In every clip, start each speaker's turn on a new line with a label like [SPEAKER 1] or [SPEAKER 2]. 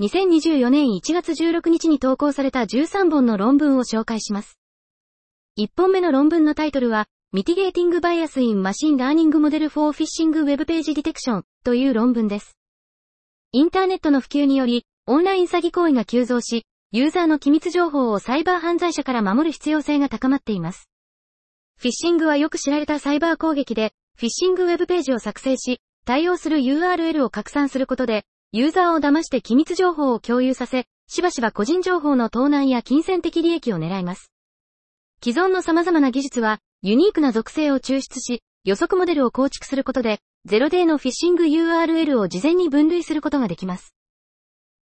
[SPEAKER 1] 2024年1月16日に投稿された13本の論文を紹介します。1本目の論文のタイトルは、Mitigating Bias in Machine Learning Model for Phishing Web Page Detection という論文です。インターネットの普及により、オンライン詐欺行為が急増し、ユーザーの機密情報をサイバー犯罪者から守る必要性が高まっています。フィッシングはよく知られたサイバー攻撃で、フィッシングウェブページを作成し、対応する URL を拡散することで、ユーザーを騙して機密情報を共有させ、しばしば個人情報の盗難や金銭的利益を狙います。既存の様々な技術は、ユニークな属性を抽出し、予測モデルを構築することで、0D のフィッシング URL を事前に分類することができます。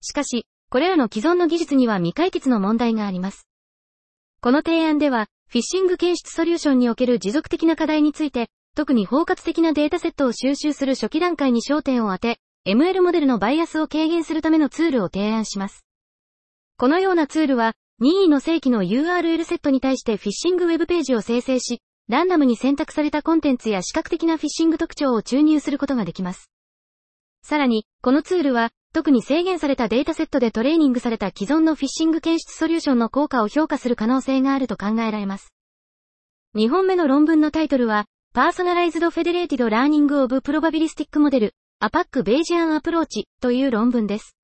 [SPEAKER 1] しかし、これらの既存の技術には未解決の問題があります。この提案では、フィッシング検出ソリューションにおける持続的な課題について、特に包括的なデータセットを収集する初期段階に焦点を当て、ML モデルのバイアスを軽減するためのツールを提案します。このようなツールは、任意の正規の URL セットに対してフィッシングウェブページを生成し、ランダムに選択されたコンテンツや視覚的なフィッシング特徴を注入することができます。さらに、このツールは、特に制限されたデータセットでトレーニングされた既存のフィッシング検出ソリューションの効果を評価する可能性があると考えられます。2本目の論文のタイトルは、Personalized Federated Learning of Probabilistic Model アパックベージアンアプローチという論文です。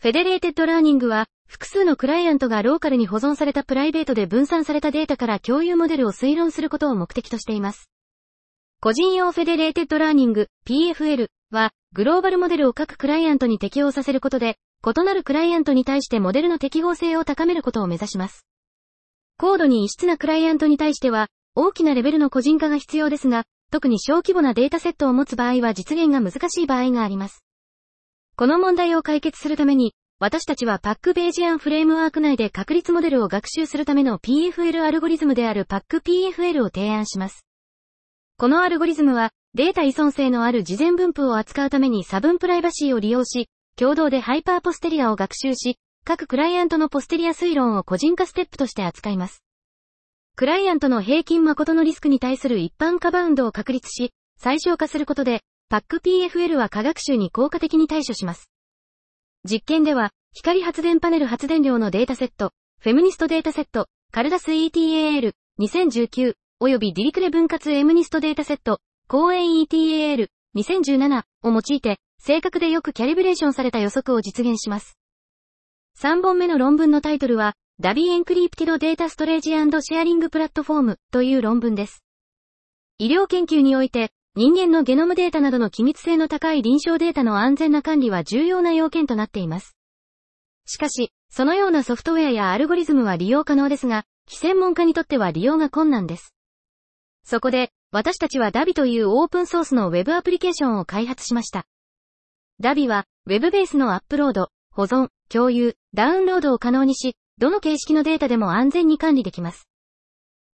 [SPEAKER 1] Federated Learning は、複数のクライアントがローカルに保存されたプライベートで分散されたデータから共有モデルを推論することを目的としています。個人用 Federated Learning PFL は、グローバルモデルを各クライアントに適用させることで、異なるクライアントに対してモデルの適合性を高めることを目指します。高度に異質なクライアントに対しては、大きなレベルの個人化が必要ですが、特に小規模なデータセットを持つ場合は実現が難しい場合があります。この問題を解決するために、私たちは PAC-Bayesian framework 内で確率モデルを学習するための PFL アルゴリズムであるパック PFL を提案します。このアルゴリズムは、データ依存性のある事前分布を扱うために差分プライバシーを利用し、共同で hyper-posterior を学習し、各クライアントのポステリア推論を個人化ステップとして扱います。クライアントの平均誠のリスクに対する一般化バウンドを確立し、最小化することで、パック PFL は科学習に効果的に対処します。実験では、光発電パネル発電量のデータセット、フェムニストデータセット、カルダス ETAL、2019、及びディリクレ分割エムニストデータセット、公園 ETAL、2017を用いて、正確でよくキャリブレーションされた予測を実現します。3本目の論文のタイトルは、ダビエンクリプティドデータストレージシェアリングプラットフォームという論文です。医療研究において、人間のゲノムデータなどの機密性の高い臨床データの安全な管理は重要な要件となっています。しかし、そのようなソフトウェアやアルゴリズムは利用可能ですが、非専門家にとっては利用が困難です。そこで、私たちは DABI というオープンソースの Web アプリケーションを開発しました。DABI は、Web ベースのアップロード、保存、共有、ダウンロードを可能にし、どの形式のデータでも安全に管理できます。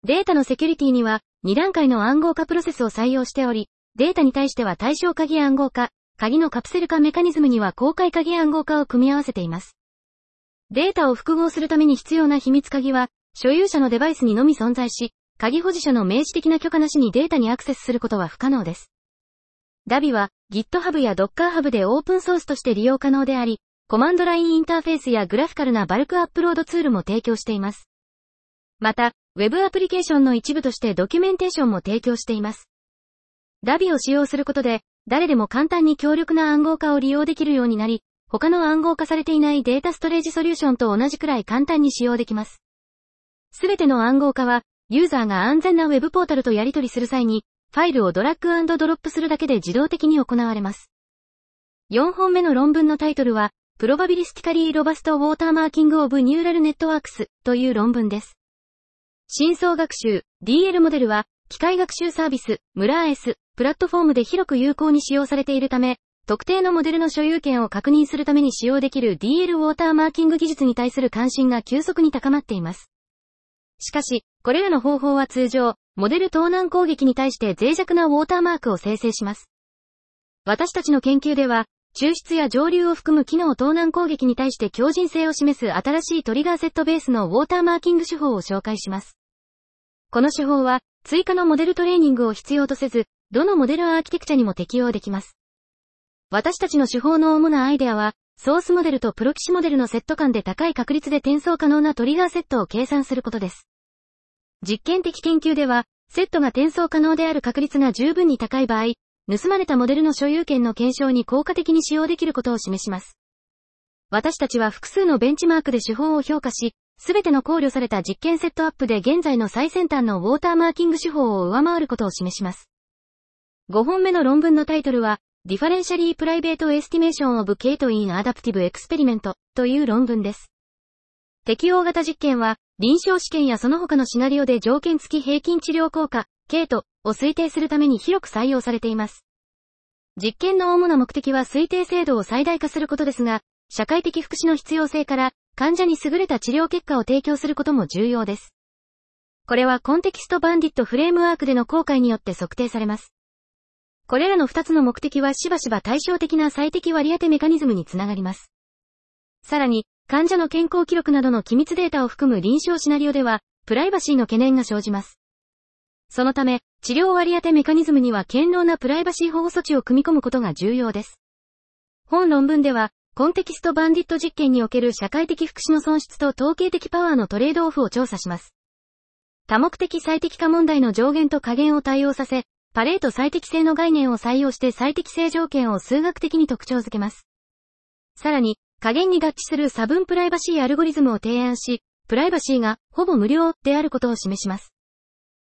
[SPEAKER 1] データのセキュリティには、2段階の暗号化プロセスを採用しており、データに対しては対象鍵暗号化、鍵のカプセル化メカニズムには公開鍵暗号化を組み合わせています。データを複合するために必要な秘密鍵は、所有者のデバイスにのみ存在し、鍵保持者の明示的な許可なしにデータにアクセスすることは不可能です。DABI は GitHub や Dockerhub でオープンソースとして利用可能であり、コマンドラインインターフェースやグラフィカルなバルクアップロードツールも提供しています。また、Web アプリケーションの一部としてドキュメンテーションも提供しています。DABI を使用することで、誰でも簡単に強力な暗号化を利用できるようになり、他の暗号化されていないデータストレージソリューションと同じくらい簡単に使用できます。すべての暗号化は、ユーザーが安全な Web ポータルとやり取りする際に、ファイルをドラッグドロップするだけで自動的に行われます。4本目の論文のタイトルは、 Probabilistically Robust Watermarking of Neural Networks という論文です。深層学習 DL モデルは機械学習サービス、 MLaaS、プラットフォームで広く有効に使用されているため、特定のモデルの所有権を確認するために使用できる DL ウォーターマーキング技術に対する関心が急速に高まっています。しかし、これらの方法は通常、モデル盗難攻撃に対して脆弱なウォーターマークを生成します。私たちの研究では、抽出や上流を含む機能盗難攻撃に対して強靭性を示す新しいトリガーセットベースのウォーターマーキング手法を紹介します。この手法は、追加のモデルトレーニングを必要とせず、どのモデルアーキテクチャにも適用できます。私たちの手法の主なアイデアは、ソースモデルとプロキシモデルのセット間で高い確率で転送可能なトリガーセットを計算することです。実験的研究では、セットが転送可能である確率が十分に高い場合、盗まれたモデルの所有権の検証に効果的に使用できることを示します。私たちは複数のベンチマークで手法を評価し、すべての考慮された実験セットアップで現在の最先端のウォーターマーキング手法を上回ることを示します。5本目の論文のタイトルは、Differentially Private Estimation of Keto in Adaptive Experiment という論文です。適用型実験は、臨床試験やその他のシナリオで条件付き平均治療効果、ケイトを推定するために広く採用されています。実験の主な目的は推定精度を最大化することですが、社会的福祉の必要性から患者に優れた治療結果を提供することも重要です。これはコンテキストバンディットフレームワークでの公開によって測定されます。これらの二つの目的はしばしば対照的な最適割り当てメカニズムにつながります。さらに、患者の健康記録などの機密データを含む臨床シナリオでは、プライバシーの懸念が生じます。そのため、治療割り当てメカニズムには堅牢なプライバシー保護措置を組み込むことが重要です。本論文では、コンテキストバンディット実験における社会的福祉の損失と統計的パワーのトレードオフを調査します。多目的最適化問題の上限と下限を対応させ、パレート最適性の概念を採用して最適性条件を数学的に特徴づけます。さらに、下限に合致する差分プライバシーアルゴリズムを提案し、プライバシーがほぼ無料であることを示します。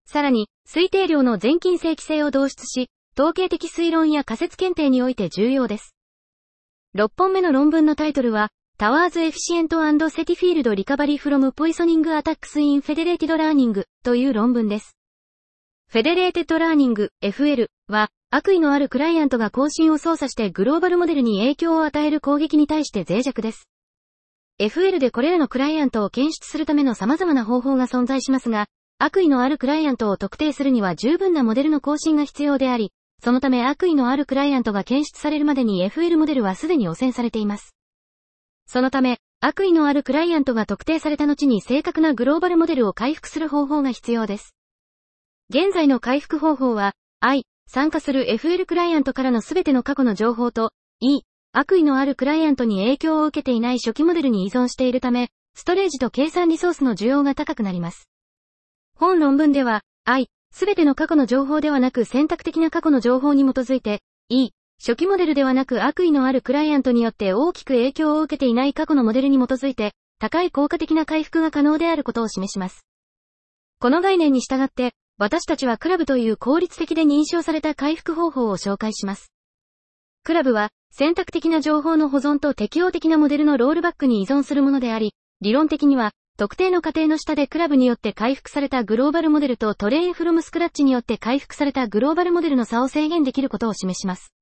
[SPEAKER 1] さらに、推定量の漸近正規性を導出し、統計的推論や仮説検定において重要です。6本目の論文のタイトルは、 Towards Efficient Certified Recovery from Poisoning Attacks in Federated Learning という論文です。 Federated Learning FL は、悪意のあるクライアントが更新を操作してグローバルモデルに影響を与える攻撃に対して脆弱です。FL でこれらのクライアントを検出するための様々な方法が存在しますが、悪意のあるクライアントを特定するには十分なモデルの更新が必要であり、そのため悪意のあるクライアントが検出されるまでに FL モデルはすでに汚染されています。そのため、悪意のあるクライアントが特定された後に正確なグローバルモデルを回復する方法が必要です。現在の回復方法は、I、参加する FL クライアントからのすべての過去の情報と、E、悪意のあるクライアントに影響を受けていない初期モデルに依存しているため、ストレージと計算リソースの需要が高くなります。本論文では、I、すべての過去の情報ではなく選択的な過去の情報に基づいて、E、初期モデルではなく悪意のあるクライアントによって大きく影響を受けていない過去のモデルに基づいて、高い効果的な回復が可能であることを示します。この概念に従って、私たちはクラブという効率的で認証された回復方法を紹介します。クラブは、選択的な情報の保存と適応的なモデルのロールバックに依存するものであり、理論的には、特定の過程の下でクラブによって回復されたグローバルモデルとトレインフロムスクラッチによって回復されたグローバルモデルの差を制限できることを示します。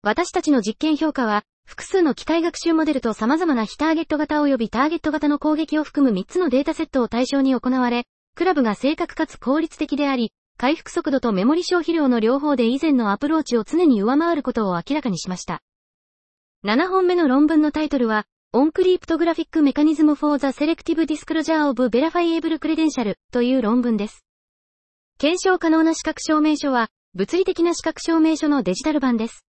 [SPEAKER 1] 私たちの実験評価は、複数の機械学習モデルと様々な非ターゲット型及びターゲット型の攻撃を含む3つのデータセットを対象に行われ、クラブが正確かつ効率的であり、回復速度とメモリ消費量の両方で以前のアプローチを常に上回ることを明らかにしました。7本目の論文のタイトルは、 On Cryptographic Mechanisms for the Selective Disclosure of Verifiable Credentials という論文です。検証可能な資格証明書は、物理的な資格証明書のデジタル版です。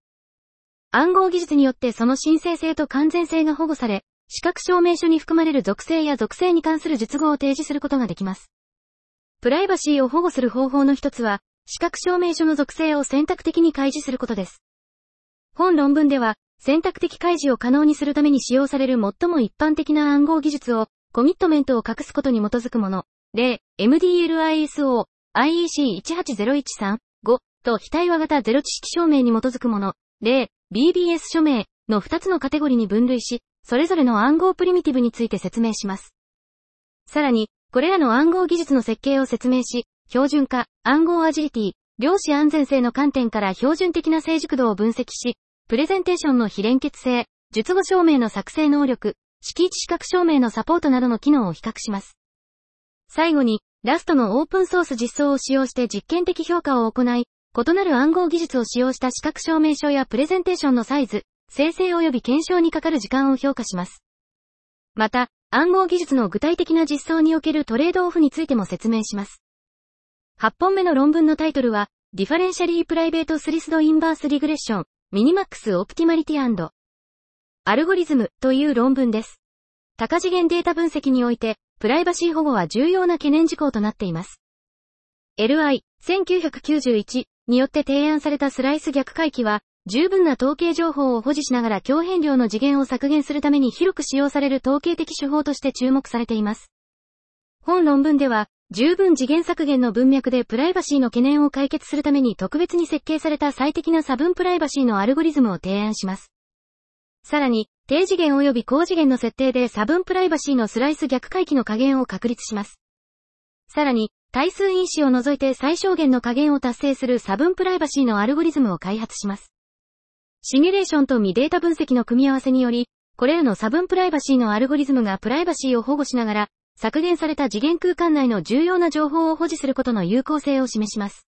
[SPEAKER 1] 暗号技術によってその真正性と完全性が保護され、資格証明書に含まれる属性や属性に関する述語を提示することができます。プライバシーを保護する方法の一つは、資格証明書の属性を選択的に開示することです。本論文では、選択的開示を可能にするために使用される最も一般的な暗号技術を、コミットメントを隠すことに基づくもの、例、MDLISO、IEC18013、5と非対話型ゼロ知識証明に基づくもの、例、BBS 署名の2つのカテゴリに分類し、それぞれの暗号プリミティブについて説明します。さらに、これらの暗号技術の設計を説明し、標準化、暗号アジリティ、量子安全性の観点から標準的な成熟度を分析し、プレゼンテーションの非連結性、術後証明の作成能力、敷地資格証明のサポートなどの機能を比較します。最後に、ラストのオープンソース実装を使用して実験的評価を行い、異なる暗号技術を使用した資格証明書やプレゼンテーションのサイズ、生成及び検証にかかる時間を評価します。また、暗号技術の具体的な実装におけるトレードオフについても説明します。8本目の論文のタイトルは、 Differentially Private Sliced Inverse Regression、Minimax Optimality Algorithm という論文です。高次元データ分析において、プライバシー保護は重要な懸念事項となっています。LI、1991によって提案されたスライス逆回帰は、十分な統計情報を保持しながら共変量の次元を削減するために広く使用される統計的手法として注目されています。本論文では、十分次元削減の文脈でプライバシーの懸念を解決するために特別に設計された最適な差分プライバシーのアルゴリズムを提案します。さらに、低次元及び高次元の設定で差分プライバシーのスライス逆回帰の加減を確立します。さらに、対数因子を除いて最小限の加減を達成する差分プライバシーのアルゴリズムを開発します。シミュレーションと未データ分析の組み合わせにより、これらの差分プライバシーのアルゴリズムがプライバシーを保護しながら、削減された次元空間内の重要な情報を保持することの有効性を示します。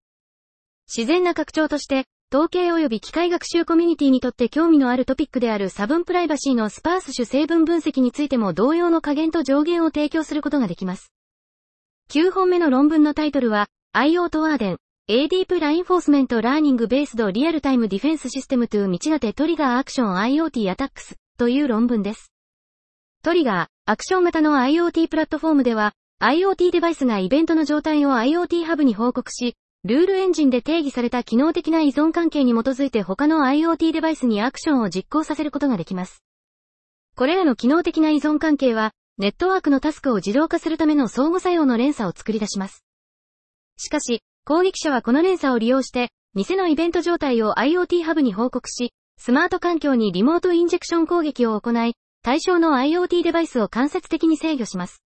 [SPEAKER 1] 自然な拡張として、統計及び機械学習コミュニティにとって興味のあるトピックである差分プライバシーのスパース種成分分析についても同様の加減と上限を提供することができます。9本目の論文のタイトルは、IO トワーデン、A Deep Reinforcement Learning Based Real Time Defense System to 道立トリガーアクション IoT Attacks という論文です。トリガー、アクション型の IoT プラットフォームでは、IoT デバイスがイベントの状態を IoT ハブに報告し、ルールエンジンで定義された機能的な依存関係に基づいて他の IoT デバイスにアクションを実行させることができます。これらの機能的な依存関係は、ネットワークのタスクを自動化するための相互作用の連鎖を作り出します。しかし、攻撃者はこの連鎖を利用して、偽のイベント状態を IoT ハブに報告し、スマート環境にリモートインジェクション攻撃を行い、対象の IoT デバイスを間接的に制御します。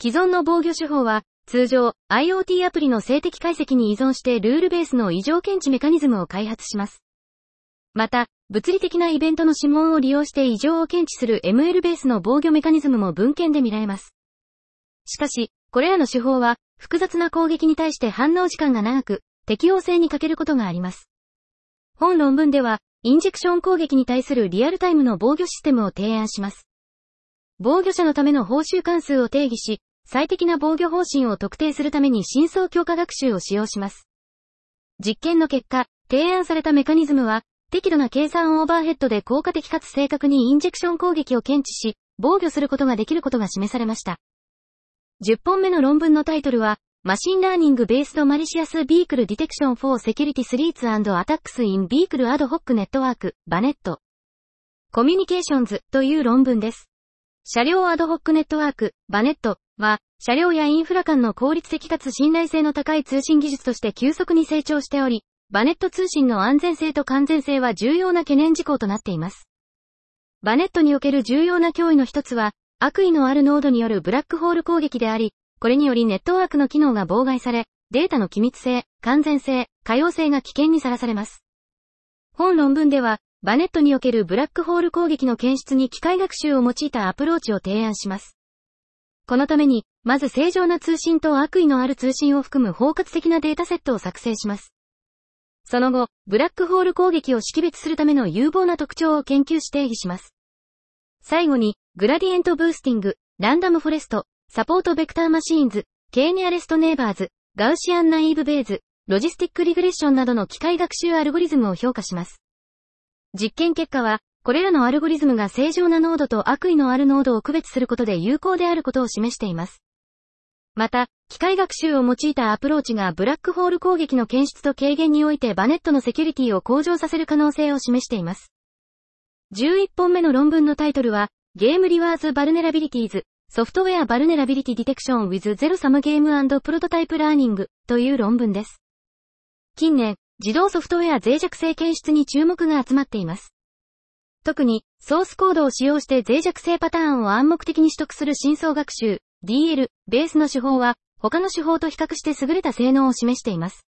[SPEAKER 1] 既存の防御手法は、通常、IoT アプリの静的解析に依存してルールベースの異常検知メカニズムを開発します。また、物理的なイベントの指紋を利用して異常を検知する ML ベースの防御メカニズムも文献で見られます。しかし、これらの手法は、複雑な攻撃に対して反応時間が長く、適応性に欠けることがあります。本論文では、インジェクション攻撃に対するリアルタイムの防御システムを提案します。防御者のための報酬関数を定義し、最適な防御方針を特定するために真相強化学習を使用します。実験の結果、提案されたメカニズムは、適度な計算オーバーヘッドで効果的かつ正確にインジェクション攻撃を検知し、防御することができることが示されました。10本目の論文のタイトルは、Machine Learning Based Malicious Vehicle Detection for Security Threats Attacks in Vehicle Ad-hoc Network、VANET。Communications という論文です。車両アドホックネットワーク、 VANET は、車両やインフラ間の効率的かつ信頼性の高い通信技術として急速に成長しており、 VANET 通信の安全性と完全性は重要な懸念事項となっています。 VANET における重要な脅威の一つは、悪意のあるノードによるブラックホール攻撃であり、これによりネットワークの機能が妨害され、データの機密性、完全性、可用性が危険にさらされます。本論文では、バネットにおけるブラックホール攻撃の検出に機械学習を用いたアプローチを提案します。このために、まず正常な通信と悪意のある通信を含む包括的なデータセットを作成します。その後、ブラックホール攻撃を識別するための有望な特徴を研究し定義します。最後に、 Gradient Boosting、Random Forest、Support Vector Machines、K-Nearest Neighbors、Gaussian Naive Bayes、Logistic Regression などの機械学習アルゴリズムを評価します。実験結果は、これらのアルゴリズムが正常なノードと悪意のあるノードを区別することで有効であることを示しています。また、機械学習を用いたアプローチがブラックホール攻撃の検出と軽減において VANET のセキュリティを向上させる可能性を示しています。11本目の論文のタイトルは、ゲームリワーズバルネラビリティーズ、ソフトウェアバルネラビリティディテクション with zero sum game プロトタイプラーニングという論文です。近年、自動ソフトウェア脆弱性検出に注目が集まっています。特に、ソースコードを使用して脆弱性パターンを暗黙的に取得する深層学習、DL、ベースの手法は、他の手法と比較して優れた性能を示しています。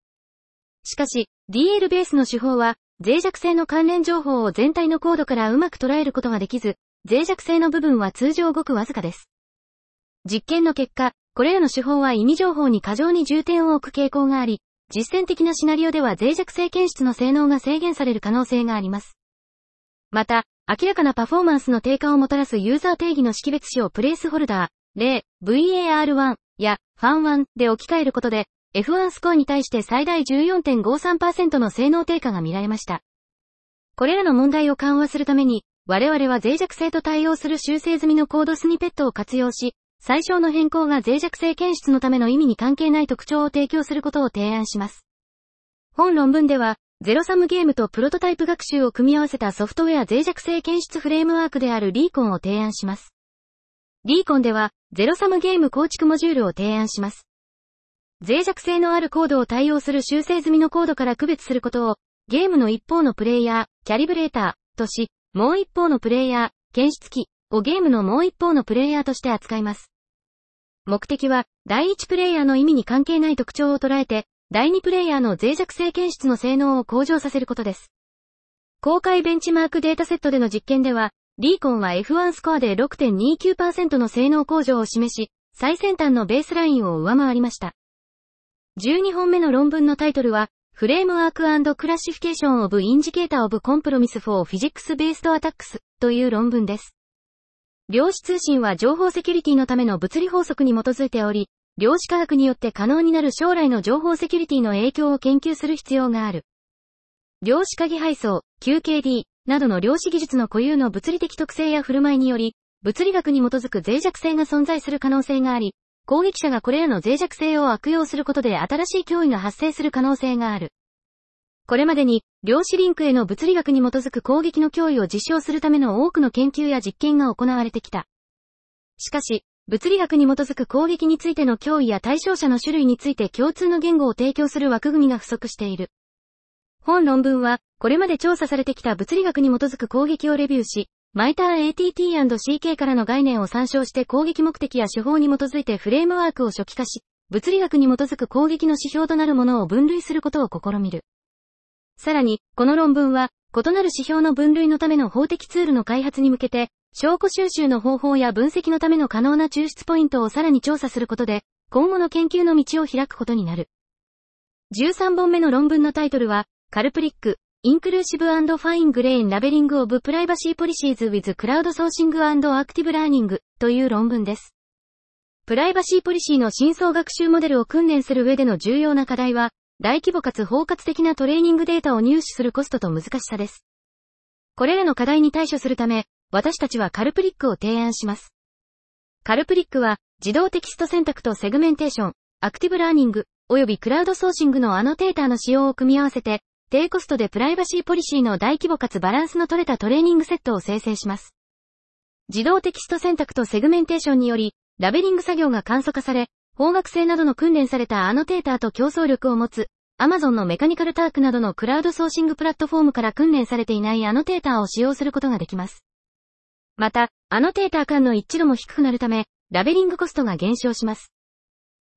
[SPEAKER 1] しかし、DL ベースの手法は、脆弱性の関連情報を全体のコードからうまく捉えることができず、脆弱性の部分は通常ごくわずかです。実験の結果、これらの手法は意味情報に過剰に重点を置く傾向があり、実践的なシナリオでは脆弱性検出の性能が制限される可能性があります。また、明らかなパフォーマンスの低下をもたらすユーザー定義の識別子をプレイスホルダー、例、VAR1 や FAN1 で置き換えることで、F1 スコアに対して最大14.53%の性能低下が見られました。これらの問題を緩和するために、我々は脆弱性と対応する修正済みのコードスニペットを活用し、最小の変更が脆弱性検出のための意味に関係ない特徴を提供することを提案します。本論文では、ゼロサムゲームとプロトタイプ学習を組み合わせたソフトウェア脆弱性検出フレームワークであるリーコンを提案します。リーコンでは、ゼロサムゲーム構築モジュールを提案します。脆弱性のあるコードを対応する修正済みのコードから区別することを、ゲームの一方のプレイヤー、キャリブレーターとし、もう一方のプレイヤー、検出機をゲームのもう一方のプレイヤーとして扱います。目的は、第1プレイヤーの意味に関係ない特徴を捉えて、第2プレイヤーの脆弱性検出の性能を向上させることです。公開ベンチマークデータセットでの実験では、RECON は F1 スコアで6.29%の性能向上を示し、最先端のベースラインを上回りました。12本目の論文のタイトルは、 Framework Classification of Indicator of Compromise for Physics-Based Attacks という論文です。量子通信は情報セキュリティのための物理法則に基づいており、量子科学によって可能になる将来の情報セキュリティの影響を研究する必要がある。量子鍵配送、QKD などの量子技術の固有の物理的特性や振る舞いにより、物理学に基づく脆弱性が存在する可能性があり、攻撃者がこれらの脆弱性を悪用することで新しい脅威が発生する可能性がある。これまでに、量子リンクへの物理学に基づく攻撃の脅威を実証するための多くの研究や実験が行われてきた。しかし、物理学に基づく攻撃についての脅威や対象者の種類について共通の言語を提供する枠組みが不足している。本論文は、これまで調査されてきた物理学に基づく攻撃をレビューし、マイター ATT&CK からの概念を参照して攻撃目的や手法に基づいてフレームワークを初期化し、物理学に基づく攻撃の指標となるものを分類することを試みる。さらに、この論文は、異なる指標の分類のための法的ツールの開発に向けて、証拠収集の方法や分析のための可能な抽出ポイントをさらに調査することで、今後の研究の道を開くことになる。13本目の論文のタイトルは、カルプリック、インクルーシブファイングレーンラベリングオブプライバシーポリシーズ with クラウドソーシングアクティブラーニングという論文です。プライバシーポリシーの深層学習モデルを訓練する上での重要な課題は、大規模かつ包括的なトレーニングデータを入手するコストと難しさです。これらの課題に対処するため、私たちは Calpric を提案します。 Calpric は、自動テキスト選択とセグメンテーション、アクティブラーニング、及びクラウドソーシングのアノテーターの使用を組み合わせて、低コストでプライバシーポリシーの大規模かつバランスの取れたトレーニングセットを生成します。自動テキスト選択とセグメンテーションにより、ラベリング作業が簡素化され、法学生などの訓練されたアノテーターと競争力を持つ、Amazon のメカニカルタークなどのクラウドソーシングプラットフォームから訓練されていないアノテーターを使用することができます。また、アノテーター間の一致度も低くなるため、ラベリングコストが減少します。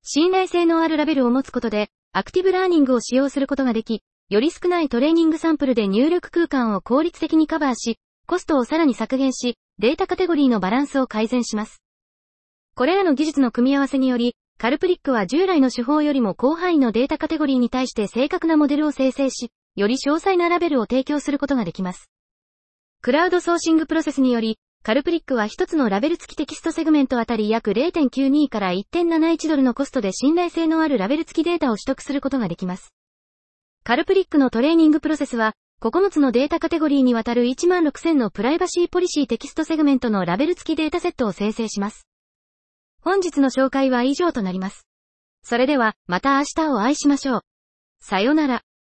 [SPEAKER 1] 信頼性のあるラベルを持つことで、アクティブラーニングを使用することができ、より少ないトレーニングサンプルで入力空間を効率的にカバーし、コストをさらに削減し、データカテゴリーのバランスを改善します。これらの技術の組み合わせにより、 Calpric は従来の手法よりも広範囲のデータカテゴリーに対して正確なモデルを生成し、より詳細なラベルを提供することができます。クラウドソーシングプロセスにより、 Calpric は一つのラベル付きテキストセグメントあたり約0.92から1.71ドルのコストで信頼性のあるラベル付きデータを取得することができます。 Calpric のトレーニングプロセスは、9つのデータカテゴリーにわたる16000のプライバシーポリシーテキストセグメントのラベル付きデータセットを生成します。本日の紹介は以上となります。それでは、また明日お会いしましょう。さよなら。